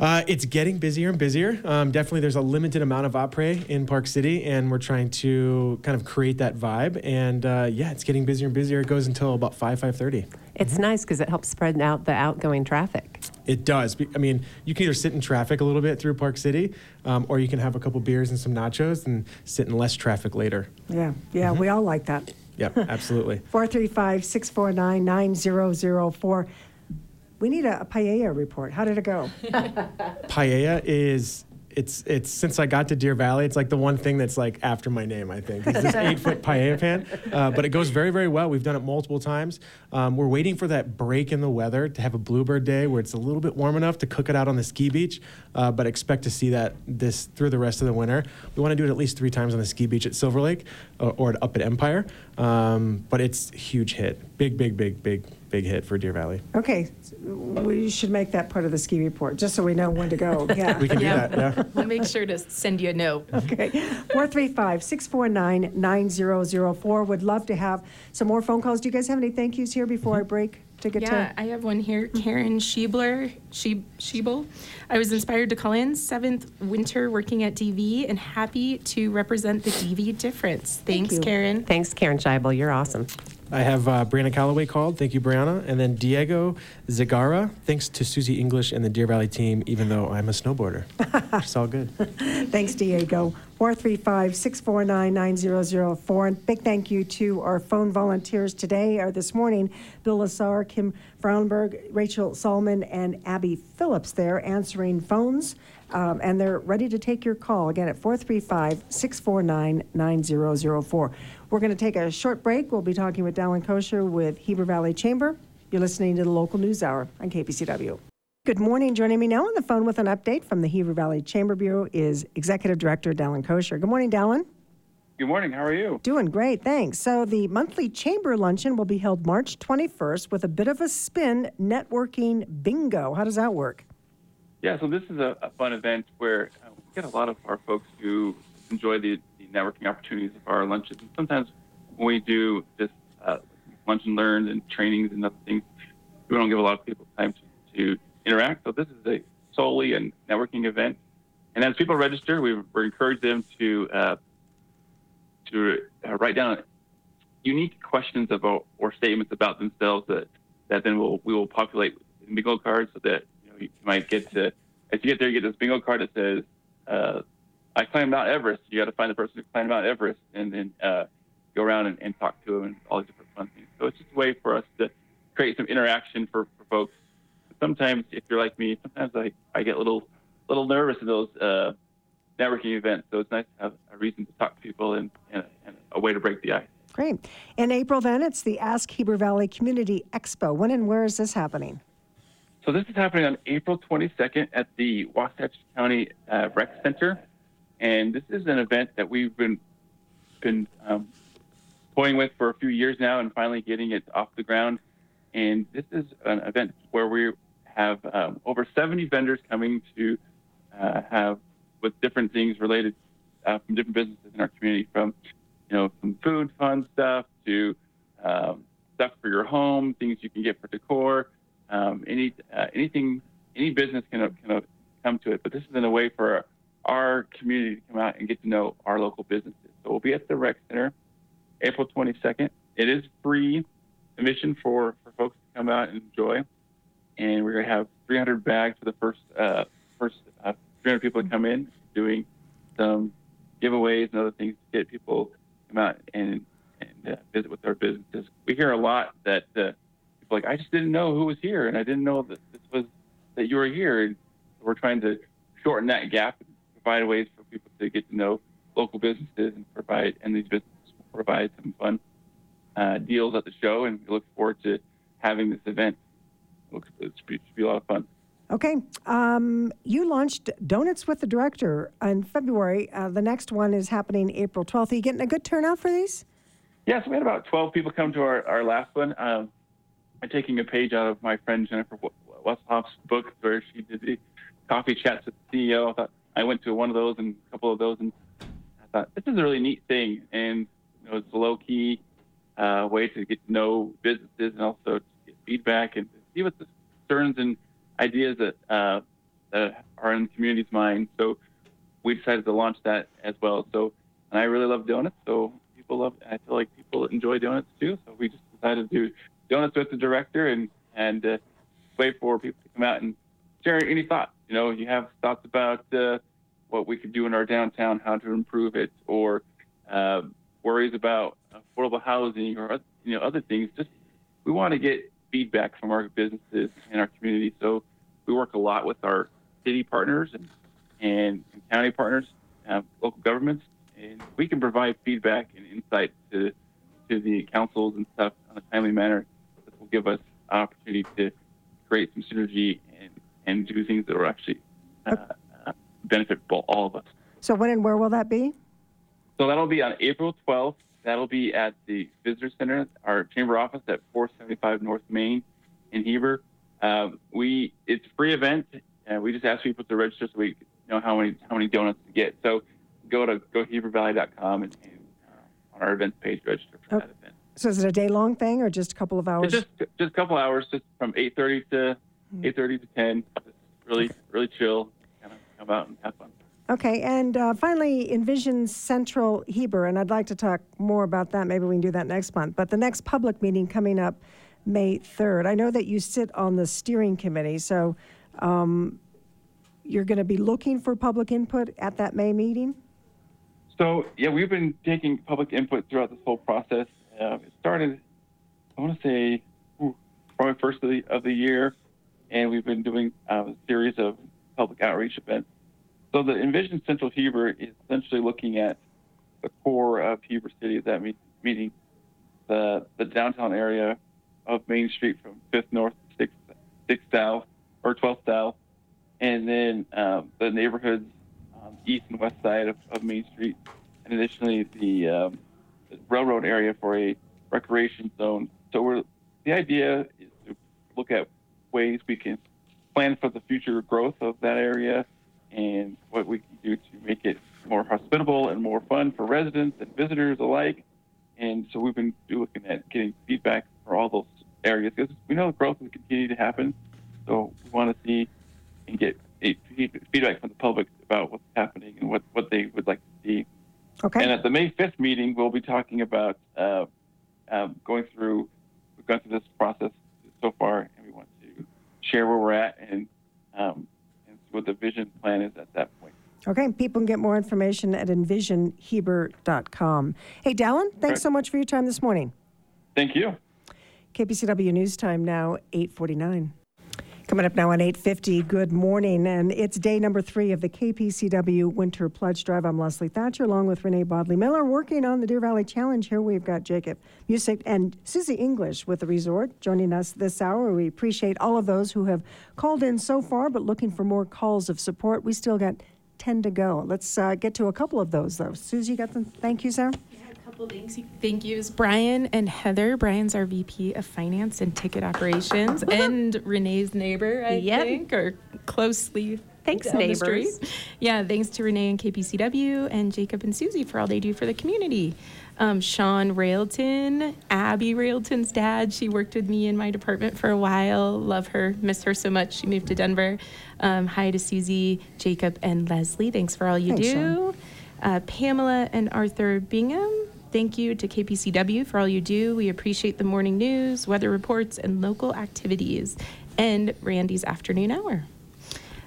Uh, it's getting busier and busier. Um, definitely, there's a limited amount of après in Park City, and we're trying to kind of create that vibe. And uh, yeah, it's getting busier and busier. It goes until about five, five thirty. It's nice because it helps spread out the outgoing traffic. It does. I mean, you can either sit in traffic a little bit through Park City, um, or you can have a couple beers and some nachos and sit in less traffic later. Yeah, yeah, we all like that. Yep, absolutely. *laughs* 435 649 9004. We need a, a paella report. How did it go? *laughs* Paella is it's it's since I got to Deer Valley, it's like the one thing that's like after my name. I think it's this *laughs* eight foot paella pan, uh, but it goes very very well. We've done it multiple times. Um, we're waiting for that break in the weather to have a bluebird day where it's a little bit warm enough to cook it out on the ski beach, uh, but expect to see that this through the rest of the winter. We want to do it at least three times on the ski beach at Silver Lake or, or up at Empire, um, but it's a huge hit, big big big big big hit for Deer Valley. Okay, we should make that part of the ski report, just so we know when to go. *laughs* Yeah. We can do Yeah. that. Yeah. *laughs* We'll make sure to send you a note. Okay, 435 649 9004. Would love to have some more phone calls. Do you guys have any thank yous here before I mm-hmm. break to get to? Yeah, to? I have one here. Mm-hmm. Karen Schiebler, Schieb, Schiebel. I was inspired to call in seventh winter working at DV and happy to represent the DV difference. Thanks, you. Karen. Thanks, Karen Scheibel. You're awesome. I have uh, Brianna Calloway called. Thank you, Brianna. And then Diego Zagara. Thanks to Susie English and the Deer Valley team, even though I'm a snowboarder. *laughs* it's all good. Thanks, Diego. 435 649 9004. And big thank you to our phone volunteers today or this morning Bill Lasar, Kim Brownberg, Rachel Solomon, and Abby Phillips there answering phones. Um, and they're ready to take your call again at 435 649 9004. We're going to take a short break. We'll be talking with Dallin Koecher with Heber Valley Chamber. You're listening to the local news hour on KPCW. Good morning. Joining me now on the phone with an update from the Heber Valley Chamber Bureau is Executive Director Dallin Koecher. Good morning, Dallin. Good morning. How are you? Doing great, thanks. So, the monthly chamber luncheon will be held March 21st with a bit of a spin networking bingo. How does that work? Yeah, so this is a, a fun event where uh, we get a lot of our folks who enjoy the, the networking opportunities of our lunches. And sometimes when we do this uh, lunch and learn and trainings and other things, we don't give a lot of people time to, to interact. So this is a solely a networking event. And as people register, we, we encourage them to uh, to uh, write down unique questions about or statements about themselves that that then we'll we will populate in bingo cards so that you, know, you might get to as you get there you get this bingo card that says uh, I climbed Mount Everest. You got to find the person who climbed Mount Everest and then uh, go around and, and talk to them and all these different fun things. So it's just a way for us to create some interaction for, for folks. Sometimes, if you're like me, sometimes I, I get a little little nervous in those uh, networking events. So it's nice to have a reason to talk to people and, and, and a way to break the ice. Great. In April, then, it's the Ask Heber Valley Community Expo. When and where is this happening? So this is happening on April 22nd at the Wasatch County uh, Rec Center, and this is an event that we've been been um, toying with for a few years now, and finally getting it off the ground. And this is an event where we have um, over 70 vendors coming to uh, have with different things related uh, from different businesses in our community, from you know from food, fun stuff to um, stuff for your home, things you can get for decor, um, any uh, anything, any business can can come to it. But this is in a way for our community to come out and get to know our local businesses. So we'll be at the rec center, April 22nd. It is free admission for for folks to come out and enjoy, and we're gonna have 300 bags for the first uh, first uh, 300 people to come in, doing some giveaways and other things to get people to come out and and uh, visit with our businesses. We hear a lot that uh, people like I just didn't know who was here, and I didn't know that this was that you were here. And we're trying to shorten that gap provide ways for people to get to know local businesses and provide and these businesses will provide some fun uh, deals at the show. And we look forward to having this event. It looks it should be, it should be a lot of fun. Okay. Um, you launched Donuts with the Director in February. Uh, the next one is happening April 12th. Are you getting a good turnout for these? Yeah, so we had about 12 people come to our, our last one. Um, I'm taking a page out of my friend Jennifer Wesselhoff's book where she did the coffee chats with the CEO. I thought I went to one of those and a couple of those, and I thought this is a really neat thing. And you know, it's a low key uh, way to get to know businesses and also to get feedback and see what the concerns and ideas that, uh, that are in the community's mind. So we decided to launch that as well. So, and I really love donuts. So people love, I feel like people enjoy donuts too. So we just decided to do donuts with the director and, and uh, wait for people to come out and share any thoughts. You know, you have thoughts about uh, what we could do in our downtown, how to improve it, or uh, worries about affordable housing or, you know, other things. Just, we want to get feedback from our businesses and our community. So we work a lot with our city partners and, and, and county partners, uh, local governments, and we can provide feedback and insight to to the councils and stuff on a timely manner that will give us an opportunity to create some synergy and, do things that will actually uh, uh, benefit all of us. So when and where will that be? So that'll be on April 12th. That'll be at the Visitor Center, our chamber office at 475 North Main in Heber. Um, we it's a free event, and we just ask people to register so we know how many how many donuts to get. So go to gohebervalley.com and, and uh, on our events page register for Oh. that event. So is it a day long thing or just a couple of hours? It's just just a couple hours, just from 8:30 to 8:30 to 10. Really really chill, kind of come out and have fun. Okay, and uh, finally, Envision Central Heber, and I'd like to talk more about that. Maybe we can do that next month. But the next public meeting coming up May 3rd. I know that you sit on the steering committee, so um, you're going to be looking for public input at that May meeting? So yeah, we've been taking public input throughout this whole process. Uh, it started, I want to say, ooh, probably first of the of the year, and we've been doing uh, a series of public outreach events. So the Envision Central Heber is essentially looking at the core of Heber City, that mean, meaning the the downtown area of Main Street from Fifth North, to Sixth Sixth South, or Twelfth South, and then um, the neighborhoods um, east and west side of, of Main Street, and additionally the, um, the railroad area for a recreation zone. So the idea is to look at ways we can plan for the future growth of that area and what we can do to make it more hospitable and more fun for residents and visitors alike. And so we've been looking at getting feedback for all those areas because we know the growth will continue to happen. So we want to see and get a feedback from the public about what's happening and what, what they would like to see. Okay. And at the May 5th meeting, we'll be talking about uh, um, going through, we've gone through this process so far, and we want to share where we're at and, um, and what the vision plan is at that point. Okay, people can get more information at envisionheber.com. Hey, Dallin, thanks so much for your time this morning. Thank you. KPCW News Time now 8:49. Coming up now on 8:50. Good morning, and it's day number three of the KPCW Winter Pledge Drive. I'm Leslie Thatcher, along with Renai Bodley Miller, working on the Deer Valley Challenge. Here we've got Jacob Music and Susie English with the resort joining us this hour. We appreciate all of those who have called in so far, but looking for more calls of support. We still got 10 to go. Let's uh, get to a couple of those, though. Susie, you got them? Thank you, Sarah. Couple thanks. Thank yous. Brian and Heather. Brian's our VP of Finance and Ticket Operations, and Renai's neighbor, I Yep. think, or closely. Thanks, neighbors. Yeah, thanks to Renee and KPCW and Jacob and Susie for all they do for the community. Um, Sean Railton, Abby Railton's dad. She worked with me in my department for a while. Love her, miss her so much. She moved to Denver. Um, hi to Susie, Jacob, and Leslie. Thanks for all you Thanks, do. Uh, Pamela and Arthur Bingham, thank you to KPCW for all you do. We appreciate the morning news, weather reports, and local activities. And Randy's afternoon hour.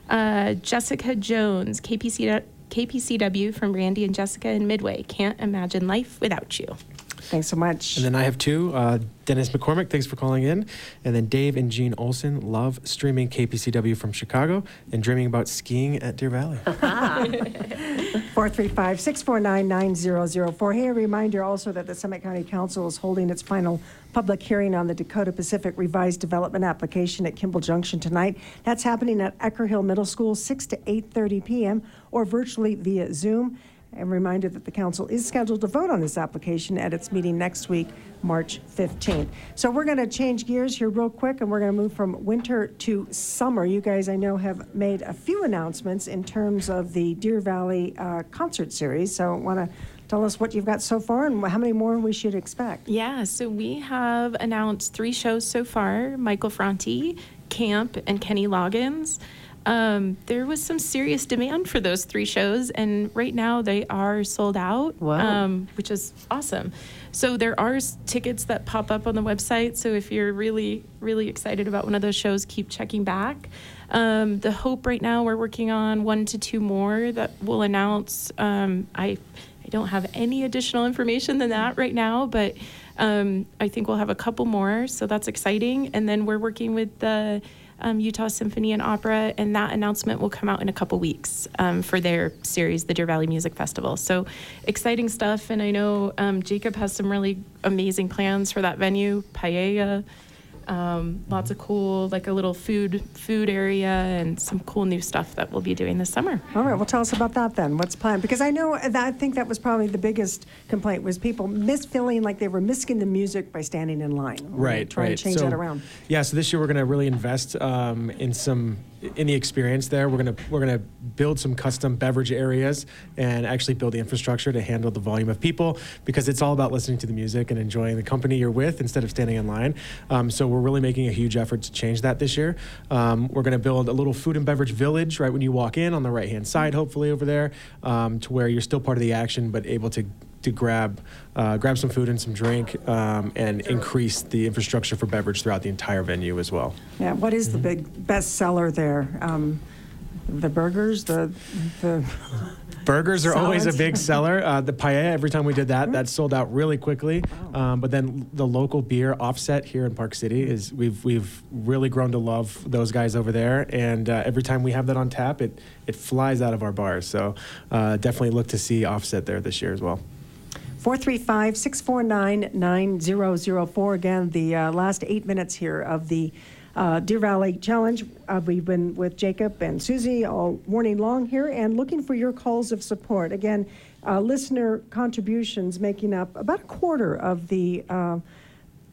Uh, Jessica Jones, KPC, KPCW from Randy and Jessica in Midway. Can't imagine life without you. Thanks so much. And then I have two. Uh, Dennis McCormick, thanks for calling in. And then Dave and Jean Olson love streaming KPCW from Chicago and dreaming about skiing at Deer Valley. *laughs* *laughs* 435 649 9004. Hey, a reminder also that the Summit County Council is holding its final public hearing on the Dakota Pacific Revised Development Application at Kimball Junction tonight. That's happening at Ecker Hill Middle School, 6 to 8.30 p.m., or virtually via Zoom. And reminder that the council is scheduled to vote on this application at its meeting next week, March 15th. So we're going to change gears here real quick, and we're going to move from winter to summer. You guys, I know, have made a few announcements in terms of the Deer Valley uh, concert series. So want to tell us what you've got so far and how many more we should expect. Yeah, so we have announced three shows so far Michael Franti, CAAMP, and Kenny Loggins. Um, there was some serious demand for those three shows, and right now they are sold out, Wow. um, which is awesome. So there are tickets that pop up on the website. So if you're really, really excited about one of those shows, keep checking back. Um, the Hope right now we're working on one to two more that we'll announce. Um, I I don't have any additional information than that right now, but um, I think we'll have a couple more, so that's exciting. And then we're working with the um, Utah Symphony and Opera, and that announcement will come out in a couple weeks um, for their series, the Deer Valley Music Festival. So exciting stuff, and I know um, Jacob has some really amazing plans for that venue, Paella. Um, lots of cool, like a little food food area, and some cool new stuff that we'll be doing this summer. All right, well, tell us about that then. What's planned? Because I know that I think that was probably the biggest complaint was people miss feeling like they were missing the music by standing in line. We're gonna Right, Try right. and change So, that around. Yeah, so this year we're going to really invest um, in some the experience there. We're to we're to build some custom beverage areas and actually build the infrastructure to handle the volume of people because it's all about listening to the music and enjoying the company you're with instead of standing in line. Um, so we're really making a huge effort to change that this year. Um, we're to build a little food and beverage village right when you walk in on the right hand side, hopefully over there, um, to where you're still part of the action but able to to grab uh, grab some food and some drink um, and increase the infrastructure for beverage throughout the entire venue as well. Yeah, what is the Mm-hmm. big best seller there? Um, The burgers, the the *laughs* Burgers are always a big seller. Uh, the paella, every time we did that, that sold out really quickly. Um, but then the local beer offset here in Park City is we've we've really grown to love those guys over there. And uh, every time we have that on tap, it it flies out of our bars. So uh, definitely look to see offset there this year as well. 435 649 9004. Again, the uh, last eight minutes here of the uh, Deer Valley Challenge. Uh, we've been with Jacob and Susie all morning long here and looking for your calls of support. Again, uh, listener contributions making up about a quarter of the uh,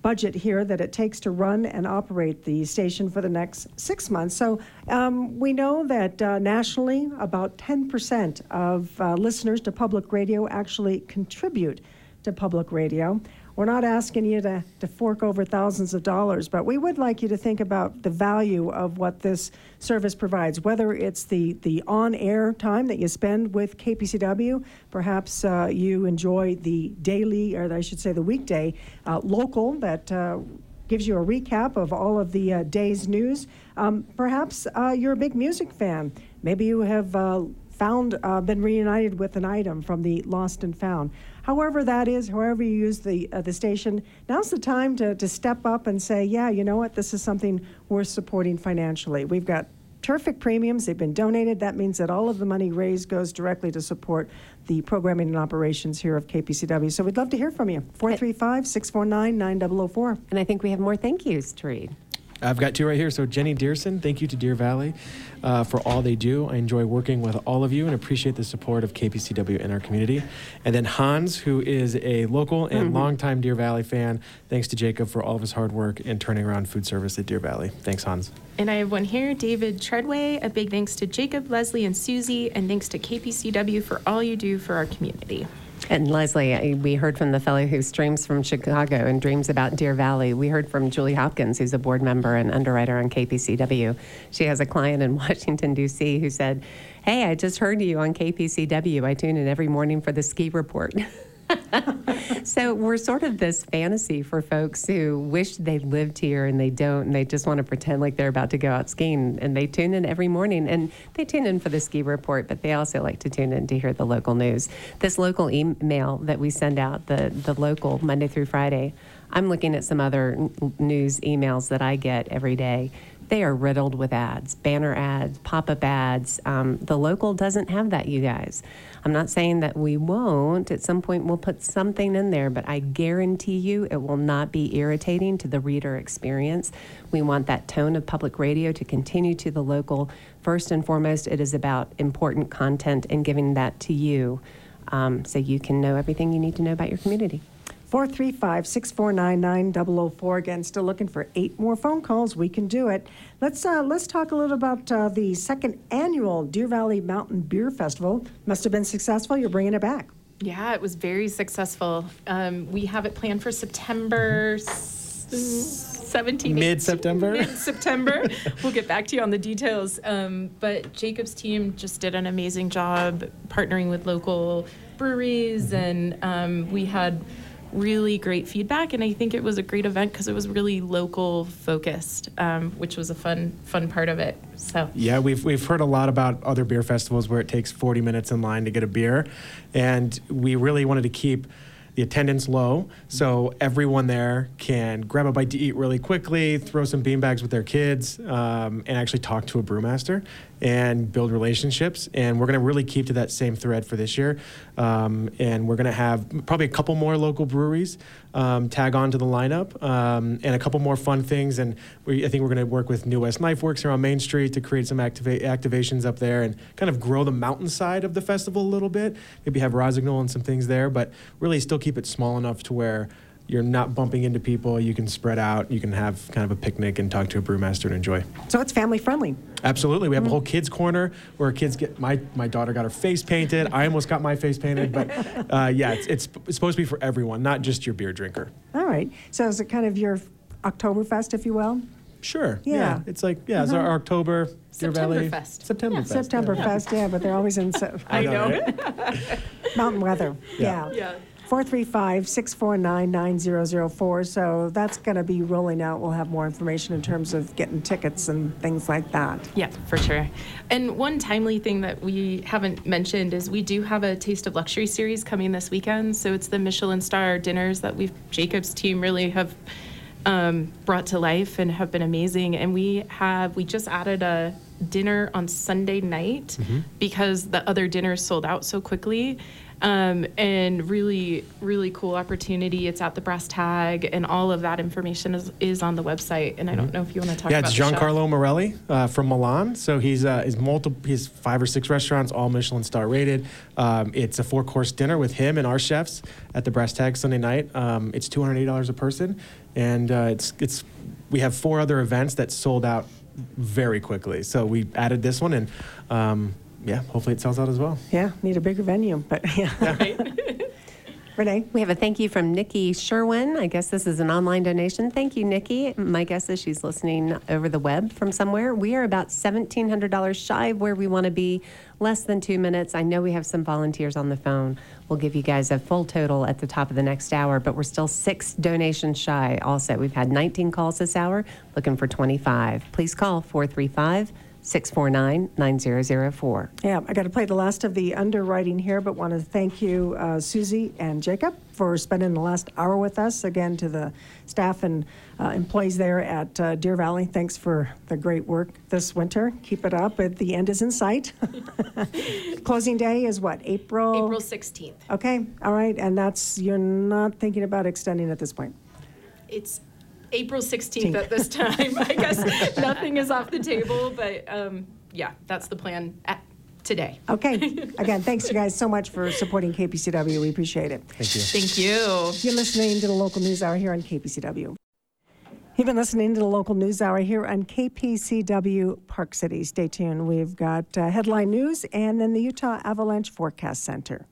budget here that it takes to run and operate the station for the next six months. So um, we know that uh, nationally, about 10% of uh, listeners to public radio actually contribute to public radio. We're not asking you to, to fork over thousands of dollars, but we would like you to think about the value of what this service provides, whether it's the, the on air time that you spend with KPCW, perhaps uh, you enjoy the daily, or I should say the weekday uh, local that uh, gives you a recap of all of the uh, day's news. Um, perhaps uh, you're a big music fan. Maybe you have uh, found, been reunited with an item from the Lost and Found. However that is, however you use the uh, the station, now's the time to, to step up and say, yeah, you know what, this is something worth supporting financially. We've got terrific premiums. They've been donated. That means that all of the money raised goes directly to support the programming and operations here of KPCW. So we'd love to hear from you. 435 649 9004. And I think we have more thank yous to read. I've got two right here. So Jenny Dearson, thank you to Deer Valley uh, for all they do. I enjoy working with all of you and appreciate the support of KPCW in our community. And then Hans, who is a local and longtime Deer Valley fan. Thanks to Jacob for all of his hard work in turning around food service at Deer Valley. Thanks, Hans. And I have one here, David Treadway. A big thanks to Jacob, Leslie, and Susie, and thanks to KPCW for all you do for our community. And Leslie, we heard from the fellow who streams from Chicago and dreams about Deer Valley. We heard from Julie Hopkins, who's a board member and underwriter on KPCW. She has a client in *laughs* Washington, D.C., who said, Hey, I just heard you on KPCW. I tune in every morning for the ski report. *laughs* so we're sort of this fantasy for folks who wish they lived here and they don't, and they just want to pretend like they're about to go out skiing. And they tune in every morning, and they tune in for the ski report, but they also like to tune in to hear the local news. This local email that we send out, the the local Monday through Friday. I'm looking at some other news emails that I get every day. They are riddled with ads, banner ads, pop up ads. Um, the local doesn't have that, you guys. I'm not saying that we won't. At some point, we'll put something in there, but I guarantee you it will not be irritating to the reader experience. We want that tone of public radio to continue to the local. First and foremost, it is about important content and giving that to you um, so you can know everything you need to know about your community. 435 649 9004. Again, still looking for eight more phone calls. We can do it. Let's, uh, let's talk a little about uh, the second annual Deer Valley Mountain Beer Festival. Must have been successful. You're bringing it back. Yeah, it was very successful. Um, we have it planned for September s- 17th. Mid-September? Mid-September. *laughs* we'll get back to you on the details. Um, but Jacob's team just did an amazing job partnering with local breweries, and um, we had really great feedback. And I think it was a great event because it was really local focused, um, which was a fun, fun part of it. So. Yeah, we've we've heard a lot about other beer festivals where it takes 40 minutes in line to get a beer, and we really wanted to keep the attendance low so everyone there can grab a bite to eat really quickly, throw some beanbags with their kids, um, and actually talk to a brewmaster and build relationships. And we're going to really keep to that same thread for this year. Um, and we're going to have probably a couple more local breweries um, tag on to the lineup um, and a couple more fun things. And we, I think we're going to work with New West Knife Works here on Main Street to create some activa- activations up there and kind of grow the mountainside of the festival a little bit. Maybe have Rossignol and some things there, but really still keep it small enough to where you're not bumping into people. You can spread out. You can have kind of a picnic and talk to a brewmaster and enjoy. So it's family friendly. Absolutely. We have a whole kids corner where kids get my my daughter got her face painted. I almost got my face painted, but *laughs* uh, yeah, it's, it's it's supposed to be for everyone, not just your beer drinker. All right. So is it kind of your Oktoberfest, if you will? Sure. Yeah. It's like yeah, it's our October Deer Valley Septemberfest. September Fest. September Fest, yeah, but they're always in se- I know. right? mountain weather. Yeah. Yeah. Yeah. 435 649 9004. So that's going to be rolling out. We'll have more information in terms of getting tickets and things like that. Yeah, for sure. And one timely thing that we haven't mentioned is we do have a Taste of Luxury series coming this weekend. So it's the Michelin star dinners that we've Jacob's team really have um, brought to life and have been amazing. And we have we just added a dinner on Sunday night because the other dinners sold out so quickly. Um, and really, really cool opportunity. It's at the brass tag, and all of that information is, is on the website. And I don't know if you want to talk Yeah, about it's. Giancarlo Morelli uh, from Milan. So he's uh, he's multiple he's five or six restaurants, all Michelin star rated. Um, it's a four course dinner with him and our chefs at the Brass Tag Sunday night. Um, it's two hundred eight dollars a person, and uh, it's it's we have four other events that sold out very quickly. So we added this one, and um, yeah, hopefully it sells out as well. Yeah, need a bigger venue, but *laughs* yeah. *laughs* Renai? We have a thank you from Nikki Sherwin. I guess this is an online donation. Thank you, Nikki. My guess is she's listening over the web from somewhere. We are about $1,700 shy of where we want to be, less than two minutes. I know we have some volunteers on the phone. We'll give you guys a full total at the top of the next hour, but we're still six donations shy also. We've had 19 calls this hour, looking for 25. Please call 435 649 9004. Yeah, I got to play the last of the underwriting here, but want to thank you, uh, Susie and Jacob, for spending the last hour with us. Again, to the staff and uh, employees there at uh, Deer Valley, thanks for the great work this winter. Keep it up. At the end is in sight. *laughs* Closing day is what? April. April 16th. Okay, all right, and that's you're not thinking about extending at this point. It's April 16th at this time. I *laughs* guess nothing is off the table, but um, yeah, that's the plan at today. Okay. *laughs* Again, thanks you guys so much for supporting KPCW. We appreciate it. Thank you. Thank you. You're listening to the local news hour here on KPCW. You've been listening to the local news hour here on KPCW Park City. Stay tuned. We've got uh, headline news and then the Utah Avalanche Forecast Center.